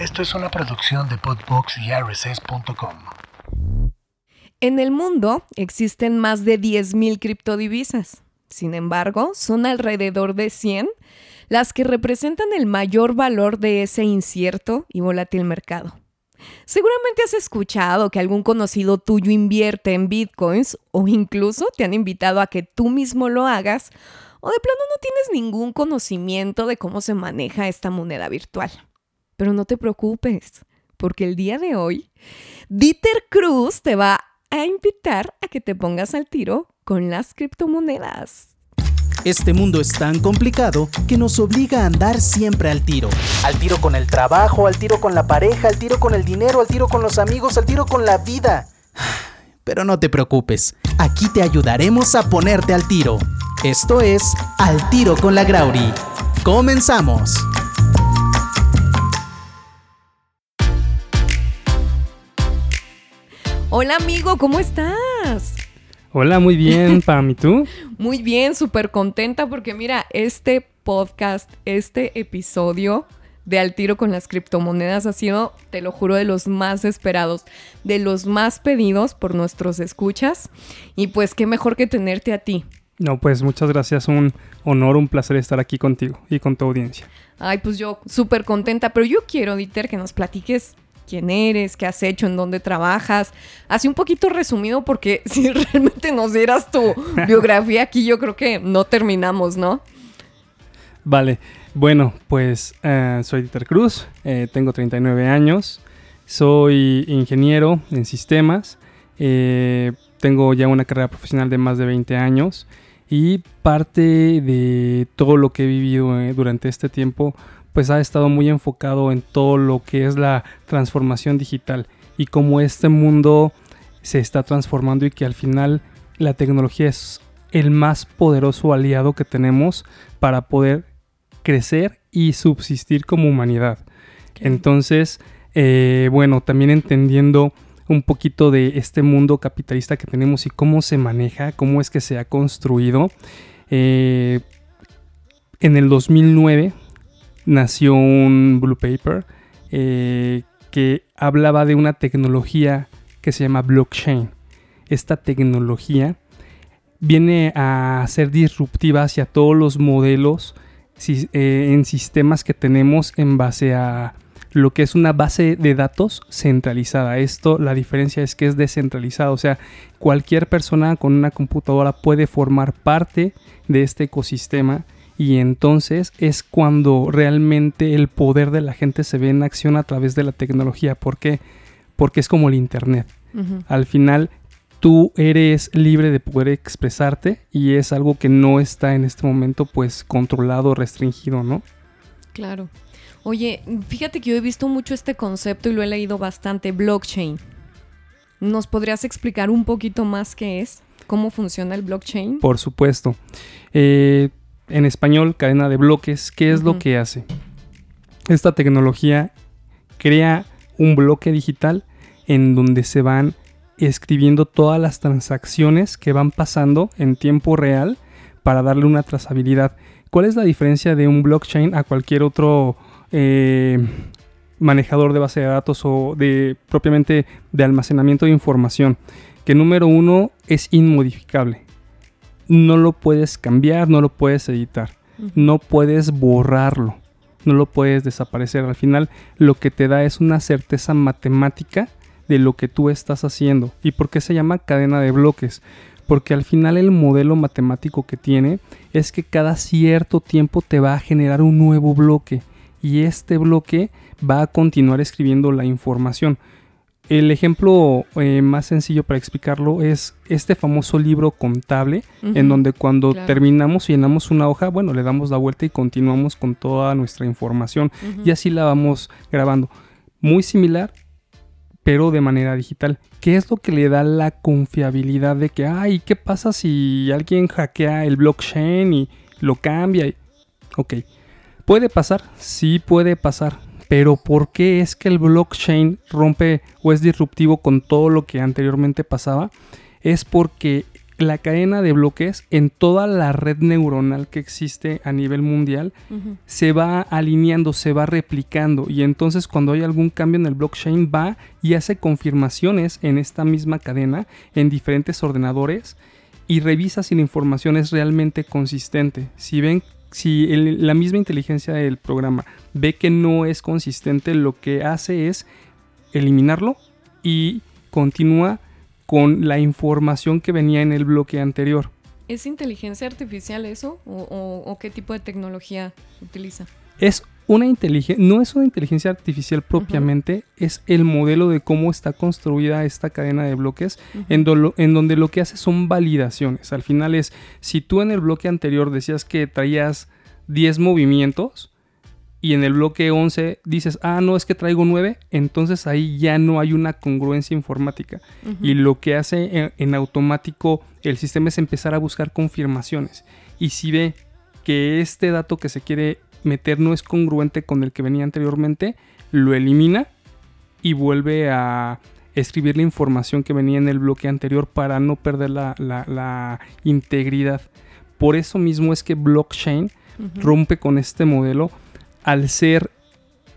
Esto es una producción de Podbox y RSS.com. En el mundo existen más de 10.000 criptodivisas. Sin embargo, son alrededor de 100 las que representan el mayor valor de ese incierto y volátil mercado. Seguramente has escuchado que algún conocido tuyo invierte en bitcoins o incluso te han invitado a que tú mismo lo hagas o de plano no tienes ningún conocimiento de cómo se maneja esta moneda virtual. Pero no te preocupes, porque el día de hoy, Dieter Cruz te va a invitar a que te pongas al tiro con las criptomonedas. Este mundo es tan complicado que nos obliga a andar siempre al tiro. Al tiro con el trabajo, al tiro con la pareja, al tiro con el dinero, al tiro con los amigos, al tiro con la vida. Pero no te preocupes, aquí te ayudaremos a ponerte al tiro. Esto es Al tiro con la Grauri. Comenzamos. Hola amigo, ¿cómo estás? Hola, muy bien, Pam, ¿y tú? Muy bien, súper contenta porque mira, este podcast, este episodio de Al Tiro con las criptomonedas ha sido, te lo juro, de los más esperados, de los más pedidos por nuestros escuchas. Y pues qué mejor que tenerte a ti. No, pues muchas gracias, un honor, un placer estar aquí contigo y con tu audiencia. Ay, pues yo súper contenta, pero yo quiero, Dieter, que nos platiques quién eres, qué has hecho, en dónde trabajas. Así un poquito resumido porque si realmente nos dieras tu biografía aquí, yo creo que no terminamos, ¿no? Vale, bueno, pues eh, soy Dieter Cruz, eh, tengo 39 años, soy ingeniero en sistemas, eh, tengo ya una carrera profesional de más de 20 años y parte de todo lo que he vivido durante este tiempo pues ha estado muy enfocado en todo lo que es la transformación digital y cómo este mundo se está transformando y que al final la tecnología es el más poderoso aliado que tenemos para poder crecer y subsistir como humanidad. Entonces, eh, bueno, también entendiendo un poquito de este mundo capitalista que tenemos y cómo se maneja, cómo es que se ha construido. Eh, en el 2009 nació un Blue Paper eh, que hablaba de una tecnología que se llama blockchain. Esta tecnología viene a ser disruptiva hacia todos los modelos eh, en sistemas que tenemos en base a lo que es una base de datos centralizada. Esto, la diferencia es que es descentralizado, o sea, cualquier persona con una computadora puede formar parte de este ecosistema y entonces es cuando realmente el poder de la gente se ve en acción a través de la tecnología. ¿Por qué? Porque es como el Internet. Al final tú eres libre de poder expresarte y es algo que no está en este momento pues controlado, restringido, ¿no? Claro. Oye, fíjate que yo he visto mucho este concepto y lo he leído bastante, blockchain. ¿Nos podrías explicar un poquito más qué es? ¿Cómo funciona el blockchain? Por supuesto. Eh, en español cadena de bloques, ¿qué es lo que hace? Esta tecnología crea un bloque digital en donde se van escribiendo todas las transacciones que van pasando en tiempo real para darle una trazabilidad. ¿Cuál es la diferencia de un blockchain a cualquier otro eh, manejador de base de datos o de propiamente de almacenamiento de información? Que número uno es inmodificable no lo puedes cambiar, no lo puedes editar, no puedes borrarlo, no lo puedes desaparecer. Al final lo que te da es una certeza matemática de lo que tú estás haciendo. ¿Y por qué se llama cadena de bloques? Porque al final el modelo matemático que tiene es que cada cierto tiempo te va a generar un nuevo bloque y este bloque va a continuar escribiendo la información. El ejemplo eh, más sencillo para explicarlo es este famoso libro contable, en donde cuando terminamos y llenamos una hoja, bueno, le damos la vuelta y continuamos con toda nuestra información y así la vamos grabando. Muy similar, pero de manera digital. ¿Qué es lo que le da la confiabilidad de que, ay, ¿qué pasa si alguien hackea el blockchain y lo cambia? Ok, puede pasar, sí puede pasar, pero ¿por qué es que el blockchain rompe o es disruptivo con todo lo que anteriormente pasaba? Es porque la cadena de bloques en toda la red neuronal que existe a nivel mundial se va alineando, se va replicando y entonces cuando hay algún cambio en el blockchain va y hace confirmaciones en esta misma cadena en diferentes ordenadores y revisa si la información es realmente consistente. Si ven si el- la misma inteligencia del programa ve que no es consistente, lo que hace es eliminarlo y continúa con la información que venía en el bloque anterior. ¿Es inteligencia artificial eso? ¿O, o- o qué tipo de tecnología utiliza? Es una inteligencia, no es una inteligencia artificial propiamente, es el modelo de cómo está construida esta cadena de bloques, en, donde lo que hace son validaciones. Al final es, si tú en el bloque anterior decías que traías 10 movimientos y en el bloque 11 dices, ah, no, es que traigo 9, entonces ahí ya no hay una congruencia informática. Y lo que hace en, en automático el sistema es empezar a buscar confirmaciones. Y si ve que este dato que se quiere meter no es congruente con el que venía anteriormente, lo elimina y vuelve a escribir la información que venía en el bloque anterior para no perder la, la- la integridad. Por eso mismo es que blockchain rompe con este modelo al ser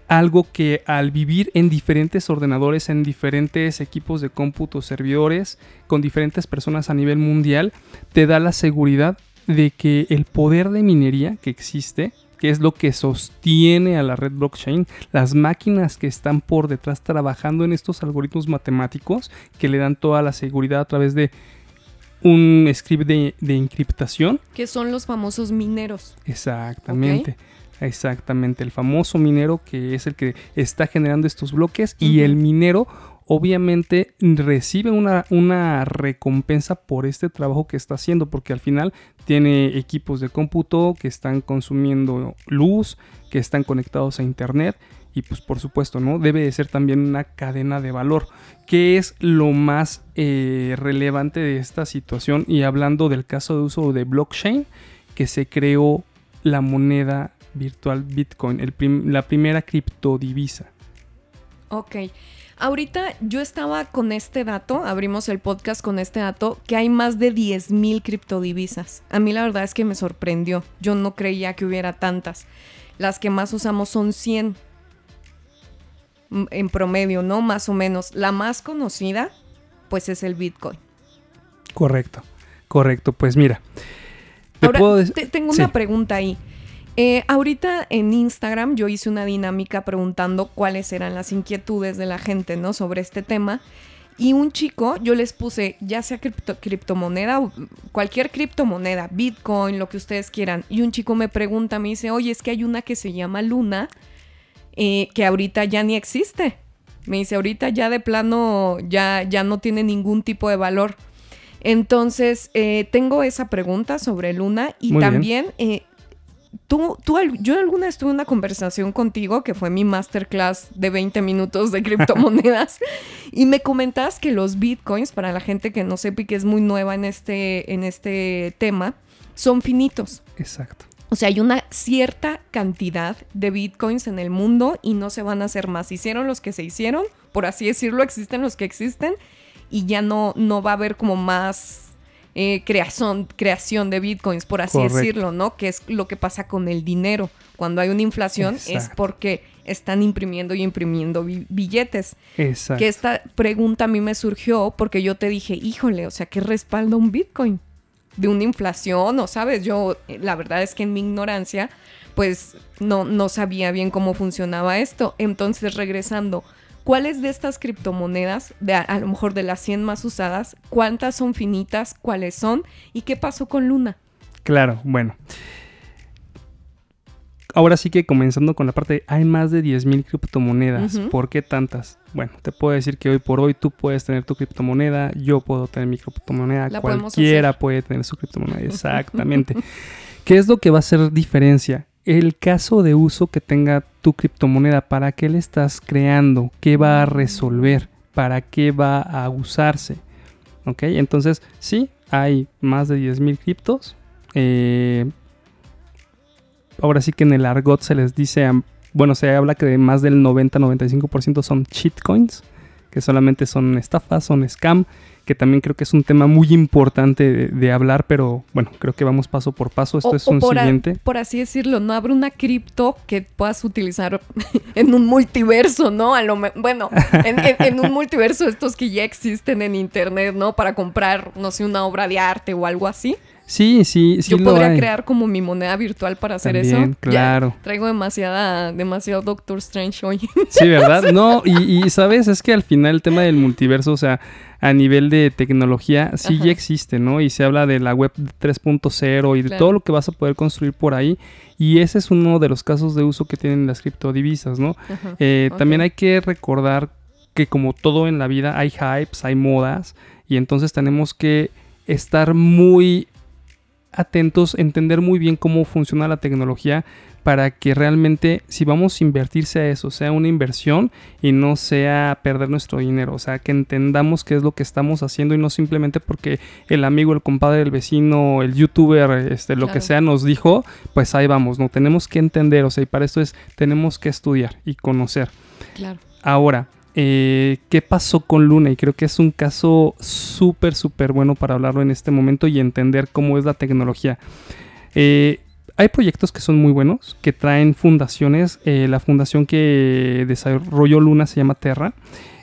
algo que al vivir en diferentes ordenadores, en diferentes equipos de cómputo, servidores, con diferentes personas a nivel mundial, te da la seguridad de que el poder de minería que existe, que es lo que sostiene a la red blockchain, las máquinas que están por detrás trabajando en estos algoritmos matemáticos que le dan toda la seguridad a través de un script de, de encriptación, Que son los famosos mineros. Exactamente. Exactamente. El famoso minero que es el que está generando estos bloques y el minero obviamente recibe una, una recompensa por este trabajo que está haciendo porque al final tiene equipos de cómputo que están consumiendo luz, que están conectados a internet y pues por supuesto, ¿no? Debe de ser también una cadena de valor. ¿Qué es lo más eh, relevante de esta situación? Y hablando del caso de uso de blockchain, que se creó la moneda virtual Bitcoin, la primera criptodivisa. Ok. Ahorita yo estaba con este dato, abrimos el podcast con este dato, que hay más de 10.000 criptodivisas. A mí la verdad es que me sorprendió. Yo no creía que hubiera tantas. Las que más usamos son 100 mm, en promedio, ¿no? Más o menos. La más conocida, pues es el Bitcoin. Correcto, correcto. Pues mira, te Ahora, puedo decir... te- tengo sí. una pregunta ahí. Eh, ahorita en Instagram yo hice una dinámica preguntando cuáles eran las inquietudes de la gente, ¿no? Sobre este tema. Y un chico, yo les puse, ya sea cripto- criptomoneda, o cualquier criptomoneda, Bitcoin, lo que ustedes quieran. Y un chico me pregunta, me dice, oye, es que hay una que se llama Luna, eh, que ahorita ya ni existe. Me dice, ahorita ya de plano ya, ya no tiene ningún tipo de valor. Entonces, eh, tengo esa pregunta sobre Luna y Muy también, eh, tú, tú, yo alguna vez tuve una conversación contigo, que fue mi masterclass de 20 minutos de criptomonedas, y me comentas que los bitcoins, para la gente que no sepa y que es muy nueva en este, en este tema, son finitos. Exacto. O sea, hay una cierta cantidad de bitcoins en el mundo y no se van a hacer más. Hicieron los que se hicieron, por así decirlo, existen los que existen y ya no, no va a haber como más eh, creación, creación de bitcoins, por así Correcto. decirlo, ¿no? Que es lo que pasa con el dinero. Cuando hay una inflación es porque están imprimiendo y imprimiendo bi- billetes. Exacto. Que esta pregunta a mí me surgió porque yo te dije, híjole, o sea, ¿qué respalda un Bitcoin? De una inflación, o sabes, yo eh, la verdad es que en mi ignorancia, pues no, no sabía bien cómo funcionaba esto. Entonces, regresando, ¿cuáles de estas criptomonedas, de a, a lo mejor de las 100 más usadas, cuántas son finitas, cuáles son y qué pasó con Luna? Claro, bueno. Ahora sí que comenzando con la parte de hay más de 10.000 criptomonedas. ¿Por qué tantas? Bueno, te puedo decir que hoy por hoy tú puedes tener tu criptomoneda, yo puedo tener mi criptomoneda, La cualquiera puede tener su criptomoneda. Exactamente. ¿Qué es lo que va a hacer diferencia? El caso de uso que tenga tu criptomoneda, ¿para qué le estás creando? ¿Qué va a resolver? ¿Para qué va a usarse? ¿Ok? Entonces, sí, hay más de 10.000 criptos. Eh, ahora sí que en el argot se les dice, bueno, se habla que de más del 90-95% son shitcoins, que solamente son estafas, son scam, que también creo que es un tema muy importante de, de hablar, pero bueno, creo que vamos paso por paso. Esto O- es o un por, a- siguiente. por así decirlo, no habrá una cripto que puedas utilizar en un multiverso, ¿no? A lo bueno, en, en- en un multiverso estos que ya existen en internet, ¿no? Para comprar, no sé, una obra de arte o algo así. Sí, sí, sí Yo lo podría hay. crear como mi moneda virtual para hacer eso. También, Ya claro. traigo demasiada, demasiado Doctor Strange hoy. Sí, ¿verdad? No, y, y, sabes, es que al final el tema del multiverso, o sea, a nivel de tecnología, sí Ajá. ya existe, ¿no? Y se habla de la web 3.0 y de Claro. todo lo que vas a poder construir por ahí. Y ese es uno de los casos de uso que tienen las criptodivisas, ¿no? Eh. También hay que recordar que como todo en la vida hay hypes, hay modas y entonces tenemos que estar muy atentos, entender muy bien cómo funciona la tecnología para que realmente si vamos a invertirse a eso sea una inversión y no sea perder nuestro dinero, o sea, que entendamos qué es lo que estamos haciendo y no simplemente porque el amigo, el compadre, el vecino, el youtuber, este, lo que sea nos dijo, pues ahí vamos, no tenemos que entender, o sea, y para esto es tenemos que estudiar y conocer. Claro. Ahora, eh, ¿qué pasó con Luna? Y creo que es un caso súper, súper bueno para hablarlo en este momento y entender cómo es la tecnología. Eh, hay proyectos que son muy buenos, que traen fundaciones. Eh, la fundación que desarrolló Luna se llama Terra.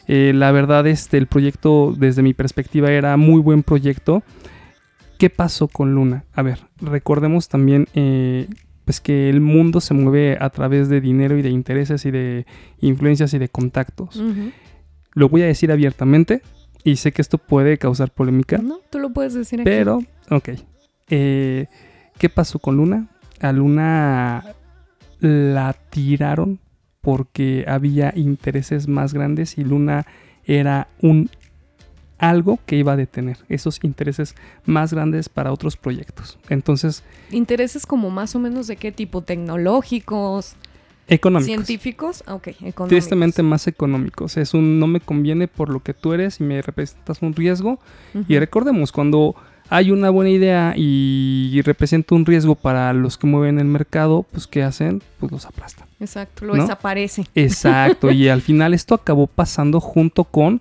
La verdad, este, el proyecto, desde mi perspectiva, era muy buen proyecto. ¿Qué pasó con Luna? A ver, recordemos también pues que el mundo se mueve a través de dinero y de intereses y de influencias y de contactos. Lo voy a decir abiertamente y sé que esto puede causar polémica, No, tú lo puedes decir aquí. pero, ok. Eh, ¿Qué pasó con Luna? A Luna la tiraron porque había intereses más grandes y Luna era un algo que iba a detener esos intereses más grandes para otros proyectos. Entonces, ¿Intereses como más o menos de qué tipo? ¿Tecnológicos? económicos. ¿Científicos? Ah, Ok, económicos. Tristemente más económicos. Es un no me conviene por lo que tú eres y me representas un riesgo. Y recordemos, cuando hay una buena idea y representa un riesgo para los que mueven el mercado, pues ¿qué hacen? Pues los aplastan. Exacto, lo ¿no? desaparece. Exacto, y al final esto acabó pasando junto con,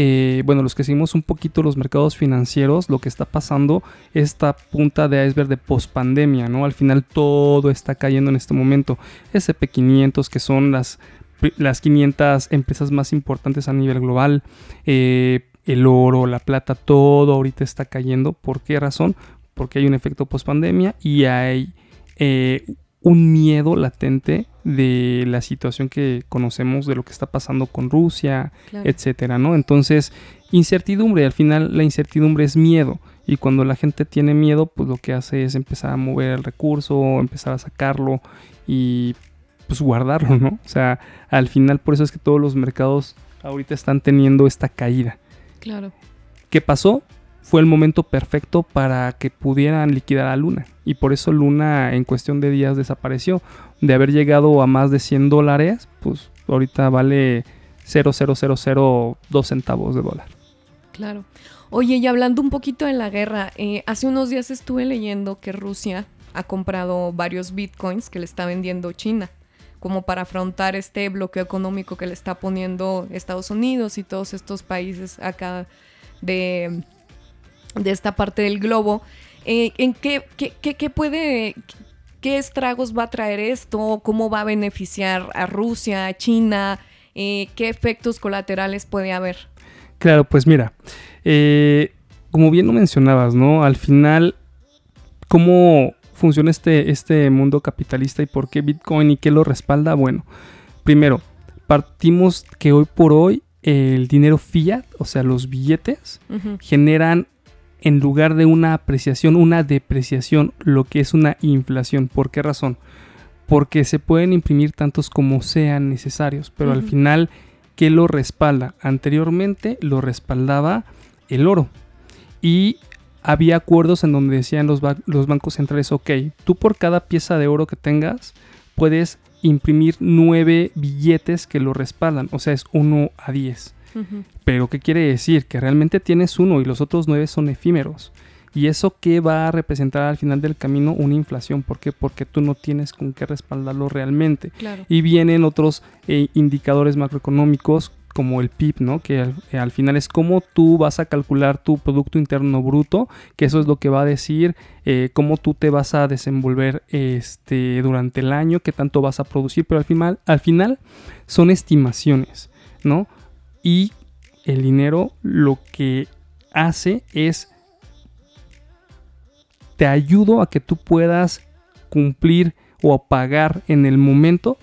eh, bueno, los que seguimos un poquito los mercados financieros, lo que está pasando, esta punta de iceberg de pospandemia, ¿no? Al final todo está cayendo en este momento. SP500, que son las, las 500 empresas más importantes a nivel global, eh, el oro, la plata, todo ahorita está cayendo. ¿Por qué razón? Porque hay un efecto pospandemia y hay eh, un miedo latente de la situación que conocemos, de lo que está pasando con Rusia, Claro. etcétera, ¿no? Entonces, incertidumbre, al final la incertidumbre es miedo. Y cuando la gente tiene miedo, pues lo que hace es empezar a mover el recurso, empezar a sacarlo y pues guardarlo, ¿no? O sea, al final por eso es que todos los mercados ahorita están teniendo esta caída. Claro. ¿Qué pasó? Fue el momento perfecto para que pudieran liquidar a Luna. Y por eso Luna en cuestión de días desapareció. De haber llegado a más de 100 dólares, pues ahorita vale 0,0002 centavos de dólar. Claro. Oye, y hablando un poquito de la guerra, eh, hace unos días estuve leyendo que Rusia ha comprado varios bitcoins que le está vendiendo China, como para afrontar este bloqueo económico que le está poniendo Estados Unidos y todos estos países acá de, de esta parte del globo. Eh, ¿En qué, qué, qué- qué puede, qué estragos va a traer esto? ¿Cómo va a beneficiar a Rusia, a China? Eh, ¿Qué efectos colaterales puede haber? Claro, pues mira, eh, como bien lo mencionabas, ¿no? Al final, ¿cómo funciona este, este mundo capitalista y por qué Bitcoin y qué lo respalda? Bueno, primero, partimos que hoy por hoy el dinero fiat, o sea, los billetes, generan en lugar de una apreciación, una depreciación, lo que es una inflación. ¿Por qué razón? Porque se pueden imprimir tantos como sean necesarios, pero al final, ¿qué lo respalda? Anteriormente lo respaldaba el oro. Y había acuerdos en donde decían los, ba- los bancos centrales, ok, tú por cada pieza de oro que tengas puedes imprimir nueve billetes que lo respaldan, o sea, es 1 a 10. Ujú. Pero ¿qué quiere decir? Que realmente tienes uno y los otros nueve son efímeros. ¿Y eso qué va a representar al final del camino? Una inflación. ¿Por qué? Porque tú no tienes con qué respaldarlo realmente. Claro. Y vienen otros eh, indicadores macroeconómicos como el PIB, ¿no? Que al, al, final es cómo tú vas a calcular tu Producto Interno Bruto, que eso es lo que va a decir eh, cómo tú te vas a desenvolver este, durante el año, qué tanto vas a producir, pero al final, al final son estimaciones, ¿no? Y el dinero lo que hace es te ayudo a que tú puedas cumplir o pagar en el momento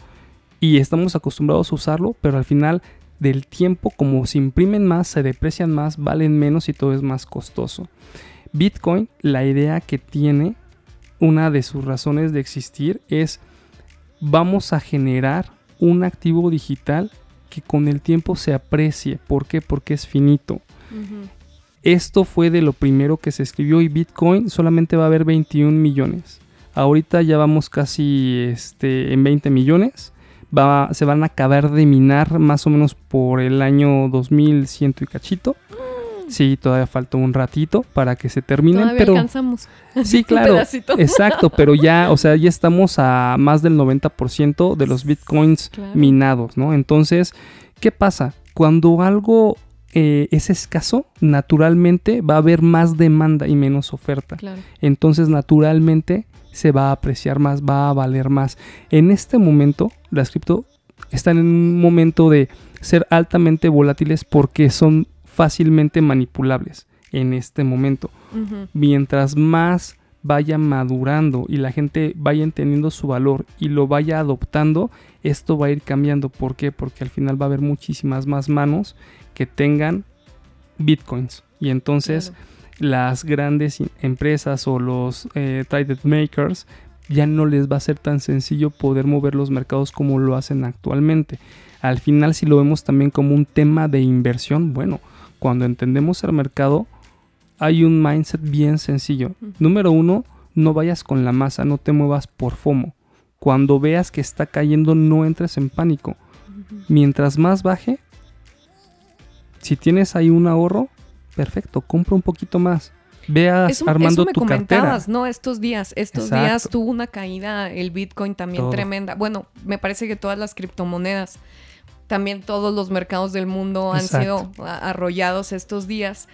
y estamos acostumbrados a usarlo, pero al final del tiempo como se imprimen más, se deprecian más, valen menos y todo es más costoso. Bitcoin, la idea que tiene, una de sus razones de existir es vamos a generar un activo digital que con el tiempo se aprecie. ¿Por qué? Porque es finito. Esto fue de lo primero que se escribió y Bitcoin solamente va a haber 21 millones. Ahorita ya vamos casi este, en 20 millones. Va, se van a acabar de minar más o menos por el año 2100 y cachito. Sí, todavía falta un ratito para que se terminen, todavía pero alcanzamos. Sí, claro. Exacto, pero ya, o sea, ya estamos a más del 90% de los bitcoins minados, ¿no? Entonces, ¿qué pasa? Cuando algo eh, es escaso, naturalmente va a haber más demanda y menos oferta. Entonces, naturalmente se va a apreciar más, va a valer más. En este momento, las cripto están en un momento de ser altamente volátiles porque son fácilmente manipulables en este momento. Mientras más vaya madurando y la gente vaya entendiendo su valor y lo vaya adoptando, esto va a ir cambiando. ¿Por qué? Porque al final va a haber muchísimas más manos que tengan bitcoins. Y entonces las grandes empresas o los eh, traded makers ya no les va a ser tan sencillo poder mover los mercados como lo hacen actualmente. Al final, si lo vemos también como un tema de inversión, bueno, cuando entendemos el mercado, hay un mindset bien sencillo. Número uno, no vayas con la masa, no te muevas por FOMO. Cuando veas que está cayendo, no entres en pánico. Mientras más baje, si tienes ahí un ahorro, perfecto, compra un poquito más. Veas armando eso me tu comentabas, ¿no? Estos días, estos días tuvo una caída el Bitcoin también tremenda. Bueno, me parece que todas las criptomonedas, también todos los mercados del mundo han sido arrollados estos días.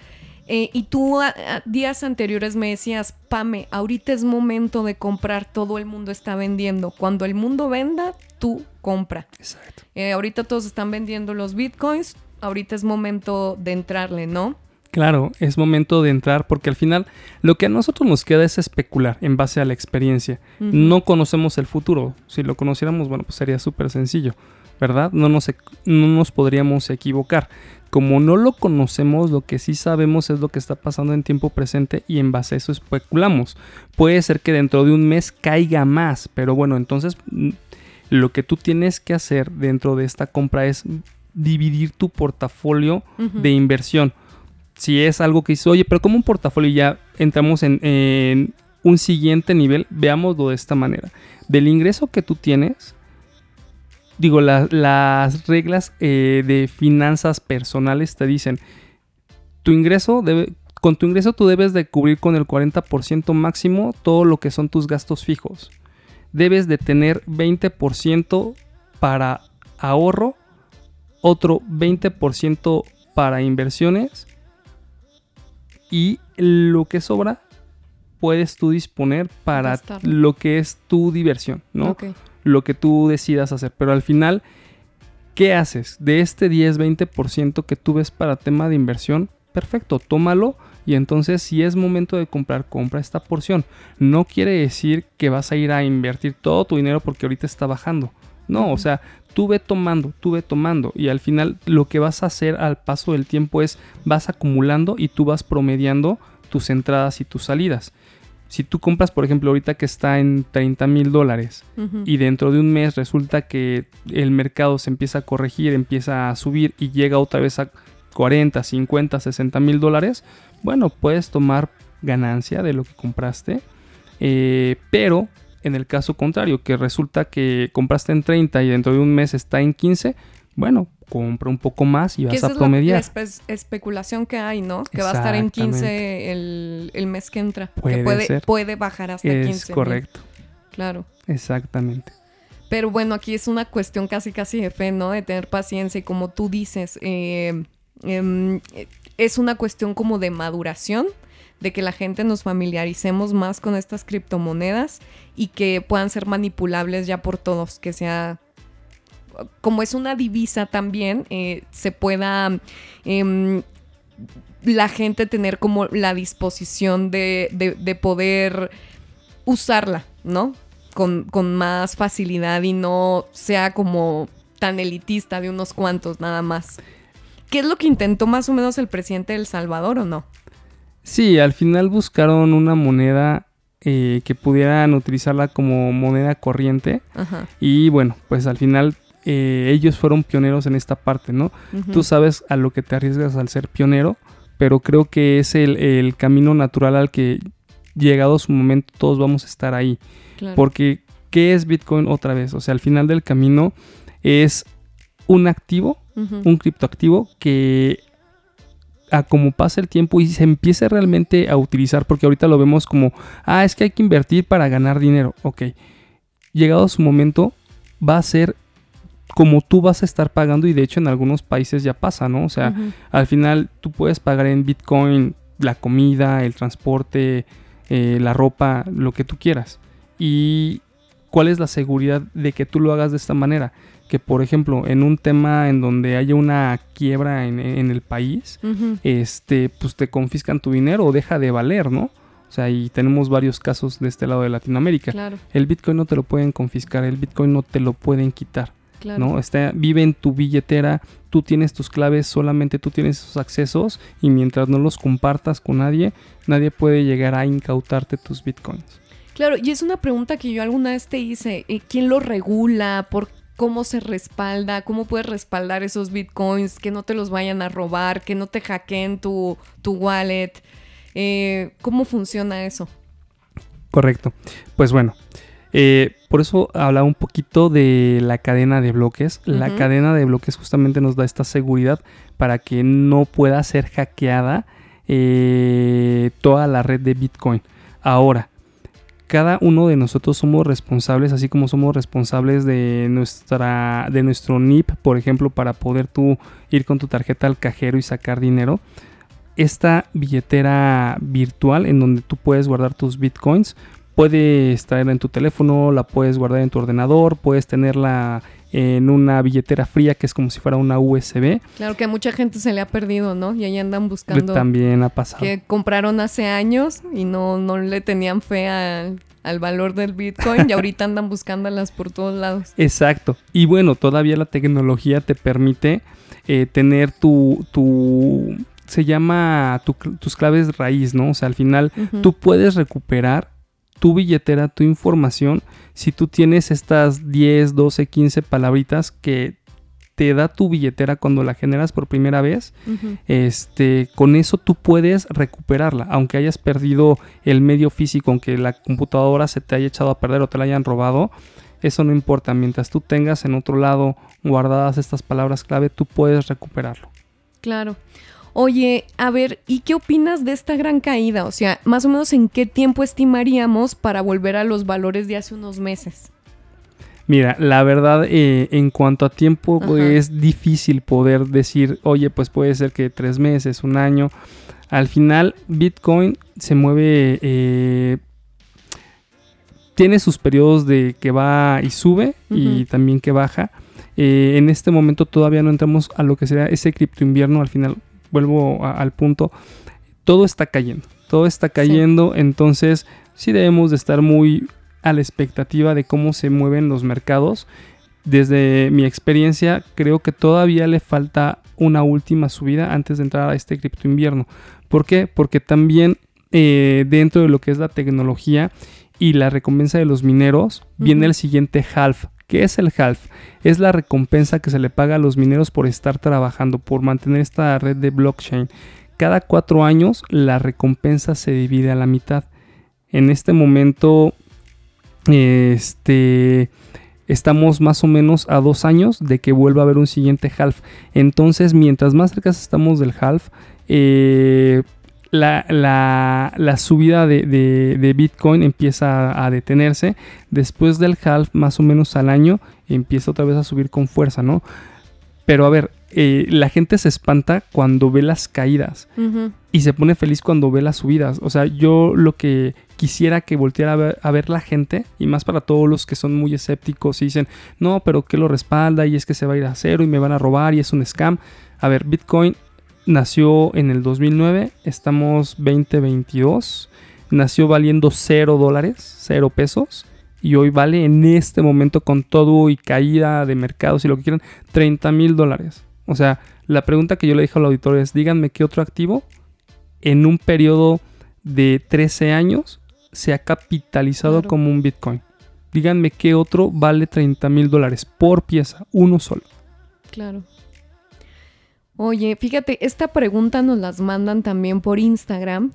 Eh, y tú días anteriores me decías, Pame, ahorita es momento de comprar, todo el mundo está vendiendo. Cuando el mundo venda, tú compra. Exacto. Eh, ahorita todos están vendiendo los bitcoins, ahorita es momento de entrarle, ¿no? Claro, es momento de entrar porque al final lo que a nosotros nos queda es especular en base a la experiencia. No conocemos el futuro. Si lo conociéramos, bueno, pues sería súper sencillo, ¿verdad? No nos, no nos podríamos equivocar. Como no lo conocemos, lo que sí sabemos es lo que está pasando en tiempo presente y en base a eso especulamos. Puede ser que dentro de un mes caiga más, pero bueno, entonces mm, lo que tú tienes que hacer dentro de esta compra es dividir tu portafolio de inversión. Si es algo que dices, oye, pero como un portafolio ya entramos en, un siguiente nivel, veámoslo de esta manera. Del ingreso que tú tienes, digo, las reglas eh, de finanzas personales te dicen, tu ingreso debe, con tu ingreso tú debes de cubrir con el 40% máximo todo lo que son tus gastos fijos. Debes de tener 20% para ahorro otro 20% para inversiones y lo que sobra puedes tú disponer para lo que es tu diversión, ¿no? Lo que tú decidas hacer, pero al final, ¿qué haces? De este 10-20% que tú ves para tema de inversión, perfecto, tómalo y entonces si es momento de comprar, compra esta porción. No quiere decir que vas a ir a invertir todo tu dinero porque ahorita está bajando. No, o sea, tú ve tomando, tú ve tomando y al final lo que vas a hacer al paso del tiempo es vas acumulando y tú vas promediando tus entradas y tus salidas. Si tú compras, por ejemplo, ahorita que está en 30 mil dólares y dentro de un mes resulta que el mercado se empieza a corregir, empieza a subir y llega otra vez a 40, 50, 60 mil dólares, bueno, puedes tomar ganancia de lo que compraste, eh, pero en el caso contrario, que resulta que compraste en 30 y dentro de un mes está en 15, bueno, compra un poco más y vas a promediar. Es la especulación que hay, ¿no? Que va a estar en 15 el, mes que entra. Puede que puede, puede bajar hasta 15. Es correcto. Claro. Exactamente. Pero bueno, aquí es una cuestión casi casi de fe, ¿no? De tener paciencia y como tú dices, eh, em, es una cuestión como de maduración, de que la gente nos familiaricemos más con estas criptomonedas y que puedan ser manipulables ya por todos, que sea como es una divisa también, eh, se pueda em, la gente tener como la disposición de, de poder usarla, ¿no? con, más facilidad y no sea como tan elitista de unos cuantos nada más. ¿Qué es lo que intentó más o menos el presidente de El Salvador o no? Sí, al final buscaron una moneda eh, que pudieran utilizarla como moneda corriente. Y bueno, pues al final eh, ellos fueron pioneros en esta parte, ¿no? Tú sabes a lo que te arriesgas al ser pionero, pero creo que es el, el camino natural al que llegado su momento todos vamos a estar ahí. Porque, ¿qué es Bitcoin otra vez? O sea, al final del camino es un activo, un criptoactivo que a como pasa el tiempo y se empiece realmente a utilizar, porque ahorita lo vemos como, ah, es que hay que invertir para ganar dinero. Ok, llegado su momento, va a ser como tú vas a estar pagando y de hecho en algunos países ya pasa, ¿no? O sea, al final tú puedes pagar en Bitcoin la comida, el transporte, eh, la ropa, lo que tú quieras. ¿Y cuál es la seguridad de que tú lo hagas de esta manera? Que por ejemplo, en un tema en donde haya una quiebra en, el país, este, pues te confiscan tu dinero o deja de valer, ¿no? O sea, y tenemos varios casos de este lado de Latinoamérica. El Bitcoin no te lo pueden confiscar, el Bitcoin no te lo pueden quitar. ¿No? Está, vive en tu billetera, tú tienes tus claves, solamente tú tienes esos accesos y mientras no los compartas con nadie, nadie puede llegar a incautarte tus bitcoins. Claro, y es una pregunta que yo alguna vez te hice, eh, ¿quién lo regula? ¿Por cómo se respalda? ¿Cómo puedes respaldar esos bitcoins? Que no te los vayan a robar, que no te hackeen tu, tu wallet. Eh, ¿Cómo funciona eso? Correcto. Pues bueno, eh, por eso hablaba un poquito de la cadena de bloques. La cadena de bloques justamente nos da esta seguridad para que no pueda ser hackeada toda la red de Bitcoin. Ahora, cada uno de nosotros somos responsables, así como somos responsables de nuestra de nuestro NIP, por ejemplo, para poder tú ir con tu tarjeta al cajero y sacar dinero. Esta billetera virtual en donde tú puedes guardar tus bitcoins, puedes traerla en tu teléfono, la puedes guardar en tu ordenador, puedes tenerla en una billetera fría que es como si fuera una USB. Claro que a mucha gente se le ha perdido, ¿no? Y ahí andan buscando. También ha pasado. Que compraron hace años y no, no le tenían fe al, valor del Bitcoin y ahorita andan buscándolas por todos lados. Exacto. Y bueno, todavía la tecnología te permite eh, tener tu, tu se llama tus claves raíz, ¿no? O sea, al final tú puedes recuperar tu billetera, tu información, si tú tienes estas 10, 12, 15 palabritas que te da tu billetera cuando la generas por primera vez, este, con eso tú puedes recuperarla, aunque hayas perdido el medio físico, aunque la computadora se te haya echado a perder o te la hayan robado, eso no importa, mientras tú tengas en otro lado guardadas estas palabras clave, tú puedes recuperarlo. Claro. Oye, a ver, ¿y qué opinas de esta gran caída? O sea, más o menos en qué tiempo estimaríamos para volver a los valores de hace unos meses. Mira, la verdad, eh, en cuanto a tiempo, es difícil poder decir, oye, pues puede ser que tres meses, un año. Al final, Bitcoin se mueve, eh, tiene sus periodos de que va y sube y también que baja. Eh, en este momento todavía no entramos a lo que sería ese cripto invierno. Al final, vuelvo al punto, todo está cayendo, todo está cayendo, entonces sí debemos de estar muy a la expectativa de cómo se mueven los mercados. Desde mi experiencia, creo que todavía le falta una última subida antes de entrar a este cripto invierno. ¿Por qué? Porque también eh, dentro de lo que es la tecnología y la recompensa de los mineros, viene el siguiente half, ¿Qué es el half? Es la recompensa que se le paga a los mineros por estar trabajando, por mantener esta red de blockchain. Cada cuatro años la recompensa se divide a la mitad. En este momento, este, estamos más o menos a dos años de que vuelva a haber un siguiente half. Entonces, mientras más cerca estamos del half, eh, la, la, la subida de, de- de Bitcoin empieza a, detenerse. Después del half, más o menos al año, empieza otra vez a subir con fuerza, ¿no? Pero a ver, eh, la gente se espanta cuando ve las caídas y se pone feliz cuando ve las subidas. O sea, yo lo que quisiera que volteara a ver, a ver la gente, y más para todos los que son muy escépticos y dicen, no, pero ¿qué lo respalda? Y es que se va a ir a cero y me van a robar y es un scam. A ver, Bitcoin nació en el 2009, estamos 2022, nació valiendo 0 dólares, 0 pesos. Y hoy vale en este momento con todo y caída de mercados y lo que quieran, 30 mil dólares. O sea, la pregunta que yo le dije al auditorio es, díganme qué otro activo en un periodo de 13 años se ha capitalizado Claro. como un Bitcoin. Díganme qué otro vale 30 mil dólares por pieza, uno solo. Claro. Oye, fíjate, esta pregunta nos las mandan también por Instagram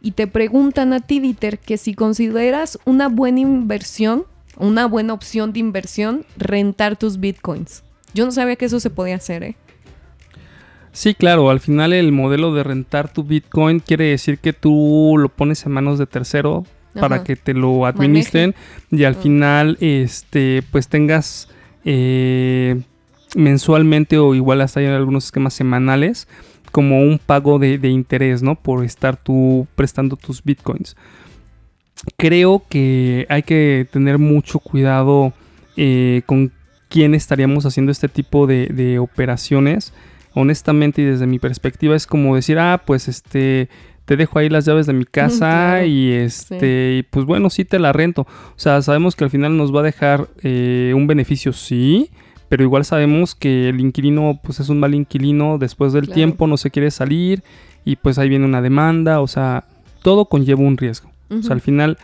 y te preguntan a ti, Dieter, que si consideras una buena inversión, una buena opción de inversión, rentar tus bitcoins. Yo no sabía que eso se podía hacer, ¿eh? Sí, claro, al final el modelo de rentar tu Bitcoin quiere decir que tú lo pones en manos de tercero para que te lo administren y al Ah. final este pues tengas eh, mensualmente o igual hasta hay algunos esquemas semanales como un pago de, de interés, ¿no? Por estar tú prestando tus bitcoins. Creo que hay que tener mucho cuidado eh, con quién estaríamos haciendo este tipo de, de operaciones. Honestamente y desde mi perspectiva es como decir, ah, pues este, te dejo ahí las llaves de mi casa Claro. y este, y pues bueno, sí te la rento. O sea, sabemos que al final nos va a dejar eh, un beneficio, sí, pero igual sabemos que el inquilino pues es un mal inquilino, después del Claro. tiempo no se quiere salir y pues ahí viene una demanda, o sea, todo conlleva un riesgo. O sea, al final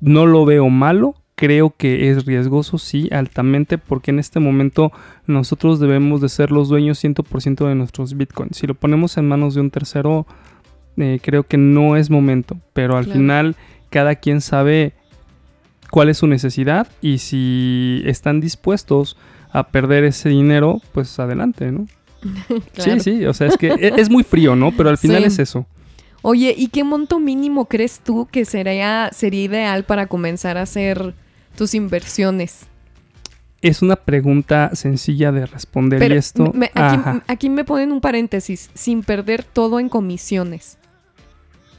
no lo veo malo, creo que es riesgoso, sí, altamente, porque en este momento nosotros debemos de ser los dueños 100% de nuestros bitcoins. Si lo ponemos en manos de un tercero, eh, creo que no es momento, pero al Claro. final cada quien sabe cuál es su necesidad y si están dispuestos a perder ese dinero, pues adelante, ¿no? Claro. Sí, sí, o sea, es que e- es muy frío, ¿no? Pero al final Sí. es eso. Oye, ¿y qué monto mínimo crees tú que sería, sería ideal para comenzar a hacer tus inversiones? Es una pregunta sencilla de responder Pero y esto... me- aquí, aquí me ponen un paréntesis, sin perder todo en comisiones.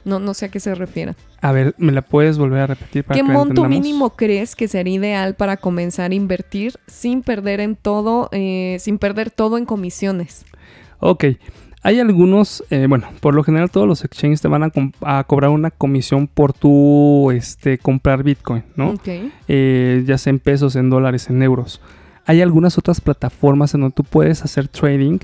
No, no sé a qué se refiere. A ver, ¿me la puedes volver a repetir para ¿Qué que monto entendamos? mínimo crees que sería ideal para comenzar a invertir sin perder en todo, eh, sin perder todo en comisiones? Ok. Hay algunos, eh, bueno, por lo general todos los exchanges te van a, cobrar una comisión por tu este, comprar Bitcoin, ¿no? Ok. Eh, ya sea en pesos, en dólares, en euros. Hay algunas otras plataformas en donde tú puedes hacer trading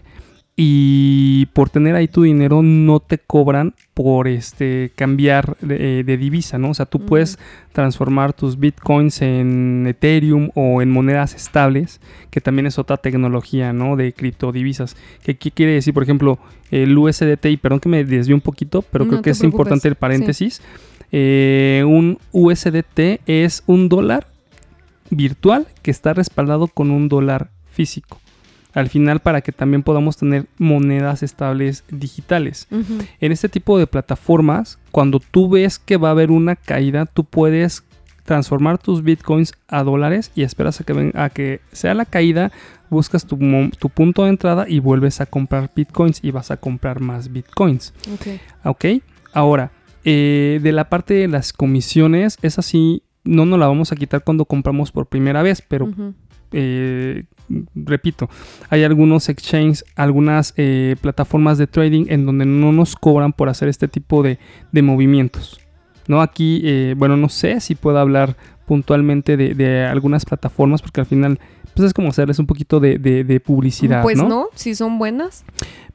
y por tener ahí tu dinero no te cobran por este cambiar de, de divisa, ¿no? O sea, tú puedes transformar tus bitcoins en Ethereum o en monedas estables, que también es otra tecnología, ¿no? De criptodivisas. ¿Qué, qué quiere decir? Por ejemplo, el USDT, y perdón que me desvío un poquito, pero No creo que es preocupes, importante el sí. paréntesis. Eh, un USDT es un dólar virtual que está respaldado con un dólar físico. Al final, para que también podamos tener monedas estables digitales. En este tipo de plataformas, cuando tú ves que va a haber una caída, tú puedes transformar tus bitcoins a dólares y esperas a que, ven- a que sea la caída, buscas tu, punto de entrada y vuelves a comprar bitcoins y vas a comprar más bitcoins. Ok. ¿Ok? Ahora, eh, de la parte de las comisiones, es así, no nos la vamos a quitar cuando compramos por primera vez, pero eh, repito, hay algunos exchanges, algunas eh, plataformas de trading en donde no nos cobran por hacer este tipo de, de movimientos. ¿no? Aquí, eh, bueno, no sé si puedo hablar puntualmente de, de algunas plataformas porque al final pues es como hacerles un poquito de, de- de publicidad. Pues ¿no? no, si son buenas.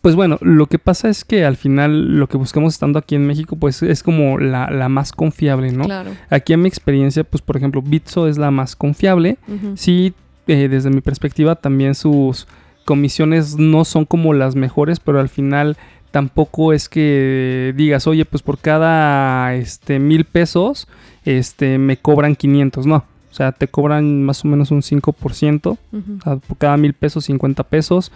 Pues bueno, lo que pasa es que al final lo que buscamos estando aquí en México pues es como la, la más confiable, ¿no? Claro. Aquí en mi experiencia, pues por ejemplo, Bitso es la más confiable. Sí, eh, desde mi perspectiva también sus comisiones no son como las mejores, pero al final tampoco es que digas, oye, pues por cada este mil pesos, este me cobran 500, no. O sea, te cobran más o menos un 5%, Ujú. o sea, por cada mil pesos, 50 pesos.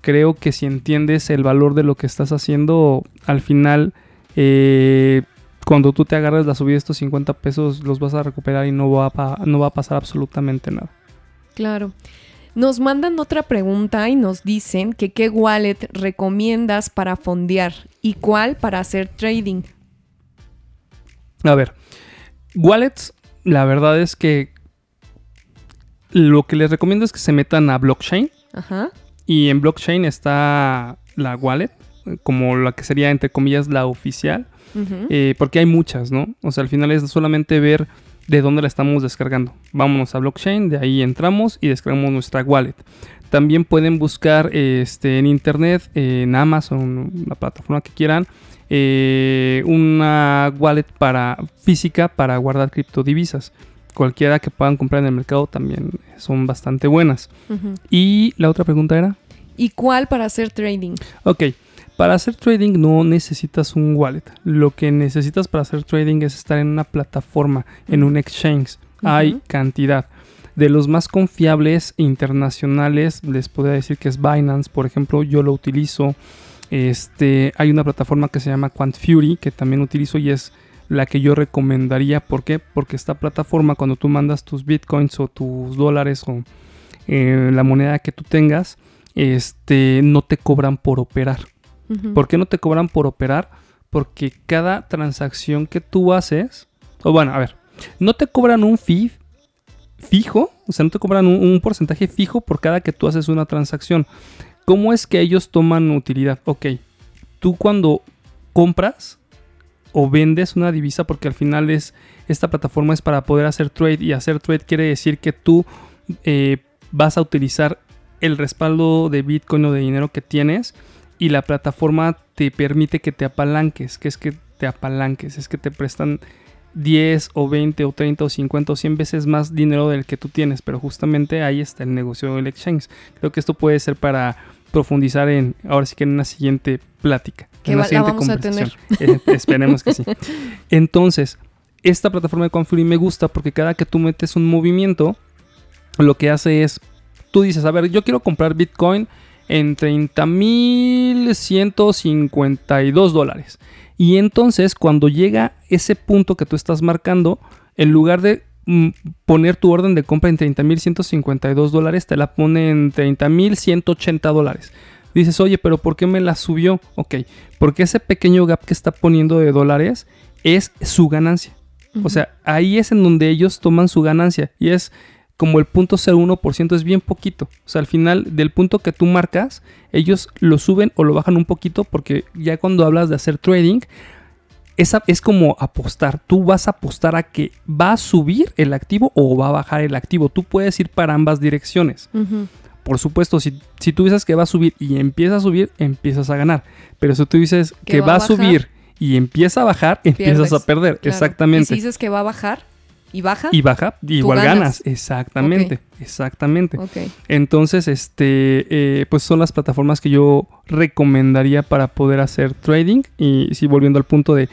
Creo que si entiendes el valor de lo que estás haciendo, al final eh, cuando tú te agarras la subida de estos 50 pesos, los vas a recuperar y no va a, no va a pasar absolutamente nada. Claro. Nos mandan otra pregunta y nos dicen que qué wallet recomiendas para fondear y cuál para hacer trading. A ver, wallets, la verdad es que lo que les recomiendo es que se metan a blockchain. Ajá. Y en blockchain está la wallet, como la que sería entre comillas la oficial. Eh, porque hay muchas, ¿no? O sea, al final es solamente ver de dónde la estamos descargando. Vámonos a blockchain, de ahí entramos y descargamos nuestra wallet. También pueden buscar este, en internet, en Amazon, la plataforma que quieran, eh, una wallet para física para guardar criptodivisas. Cualquiera que puedan comprar en el mercado también son bastante buenas. Y la otra pregunta era, ¿Y cuál para hacer trading? ok, para hacer trading no necesitas un wallet. Lo que necesitas para hacer trading es estar en una plataforma, en un exchange. Hay cantidad. De los más confiables internacionales, les podría decir que es Binance, por ejemplo, yo lo utilizo. Este, hay una plataforma que se llama Quant Fury, que también utilizo y es la que yo recomendaría. ¿Por qué? Porque esta plataforma, cuando tú mandas tus bitcoins o tus dólares o eh, la moneda que tú tengas, este, no te cobran por operar. ¿Por qué no te cobran por operar? Porque cada transacción que tú haces, o bueno, a ver, no te cobran un fee fijo, o sea, no te cobran un, un porcentaje fijo por cada que tú haces una transacción. ¿Cómo es que ellos toman utilidad? Ok, tú cuando compras o vendes una divisa, porque al final es esta plataforma es para poder hacer trade y hacer trade quiere decir que tú eh, vas a utilizar el respaldo de Bitcoin o de dinero que tienes y la plataforma te permite que te apalanques. que es que te apalanques? Es que te prestan 10 o 20 o 30 o 50 o 100 veces más dinero del que tú tienes, pero justamente ahí está el negocio del exchange. Creo que esto puede ser para profundizar en, ahora sí que en una siguiente plática. Que en una siguiente vamos a conversación. Eh, esperemos que sí. Entonces, esta plataforma de Confluent me gusta porque cada que tú metes un movimiento, lo que hace es, tú dices, a ver, yo quiero comprar Bitcoin en 30.152 dólares. Y entonces, cuando llega ese punto que tú estás marcando, en lugar de mm, poner tu orden de compra en 30.152 dólares, te la pone en 30.180 dólares. Dices, oye, pero ¿por qué me la subió? Ok, porque ese pequeño gap que está poniendo de dólares es su ganancia. O sea, ahí es en donde ellos toman su ganancia y es como el punto 0.1% es bien poquito. O sea, al final del punto que tú marcas, ellos lo suben o lo bajan un poquito porque ya cuando hablas de hacer trading, esa es como apostar. Tú vas a apostar a que va a subir el activo o va a bajar el activo. Tú puedes ir para ambas direcciones. Por supuesto, si, si tú dices que va a subir y empieza a subir, empiezas a ganar. Pero si tú dices Que va va a bajar, subir y empieza a bajar, empiezas a perder. Claro. Exactamente. Y si dices que va a bajar y baja, Y baja, igual ganas. ganas. Exactamente, exactamente. ok. Entonces, este, eh, pues son las plataformas que yo recomendaría para poder hacer trading. Y sí, volviendo al punto de,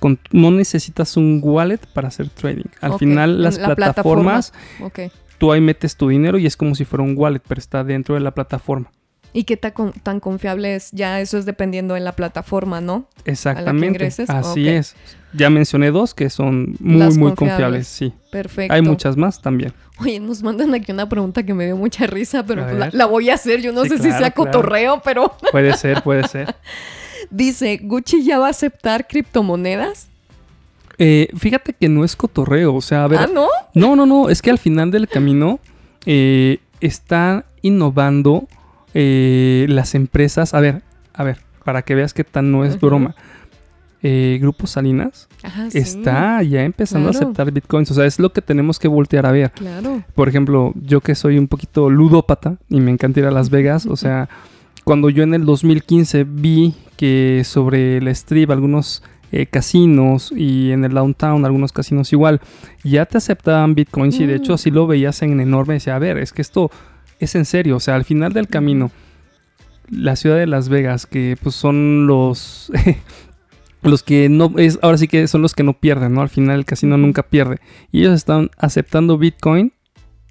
con- no necesitas un wallet para hacer trading. Al final, las la plataformas, ok. tú ahí metes tu dinero y es como si fuera un wallet, pero está dentro de la plataforma. ¿Y qué tan confiable es? Ya eso es dependiendo de la plataforma, ¿no? Exactamente. Así es. Ya mencioné dos que son muy, Las muy confiables. confiables. Sí. Perfecto. Hay muchas más también. Oye, nos mandan aquí una pregunta que me dio mucha risa, pero la, voy a hacer. Yo no Sí, sé si sea claro. cotorreo, pero Puede ser, puede ser. dice, ¿Gucci ya va a aceptar criptomonedas? Eh, fíjate que no es cotorreo. O sea, a ver. ah, ¿no? No, no, no. Es que al final del camino eh, están innovando eh, las empresas. A ver, a ver, para que veas que tan no es broma. Eh, Grupo Salinas Ajá, sí. está ya empezando claro. a aceptar bitcoins. O sea, es lo que tenemos que voltear a ver. Claro. Por ejemplo, yo que soy un poquito ludópata y me encanta ir a Las Vegas, o sea, cuando yo en el 2015 vi que sobre el strip algunos eh, casinos y en el downtown algunos casinos igual, ya te aceptaban bitcoins y de hecho Mm. así lo veías en enorme, decía, a ver, es que esto es en serio, o sea, al final del camino, la ciudad de Las Vegas, que pues son los... Los que no es ahora sí que son los que no pierden, ¿no? Al final el casino nunca pierde. Y ellos están aceptando Bitcoin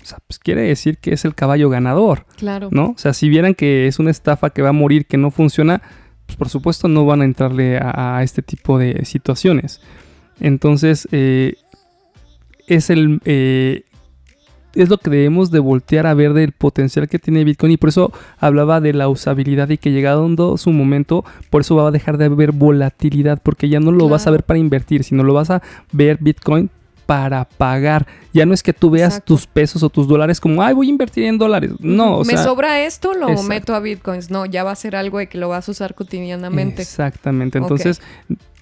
o sea, pues quiere decir que es el caballo ganador, Claro. ¿no? O sea, si vieran que es una estafa que va a morir, que no funciona, pues, por supuesto no van a entrarle a, a este tipo de situaciones. Entonces, eh, es el... eh, es lo que debemos de voltear a ver del potencial que tiene Bitcoin y por eso hablaba de la usabilidad y que llegando su momento, por eso va a dejar de haber volatilidad porque ya no lo vas a ver para invertir, sino lo vas a ver Bitcoin para pagar. Ya no es que tú veas Exacto. tus pesos o tus dólares como, ay, voy a invertir en dólares. No, o Me sea, sobra esto, lo exacto. meto a bitcoins. No, ya va a ser algo de que lo vas a usar cotidianamente. Exactamente. Entonces,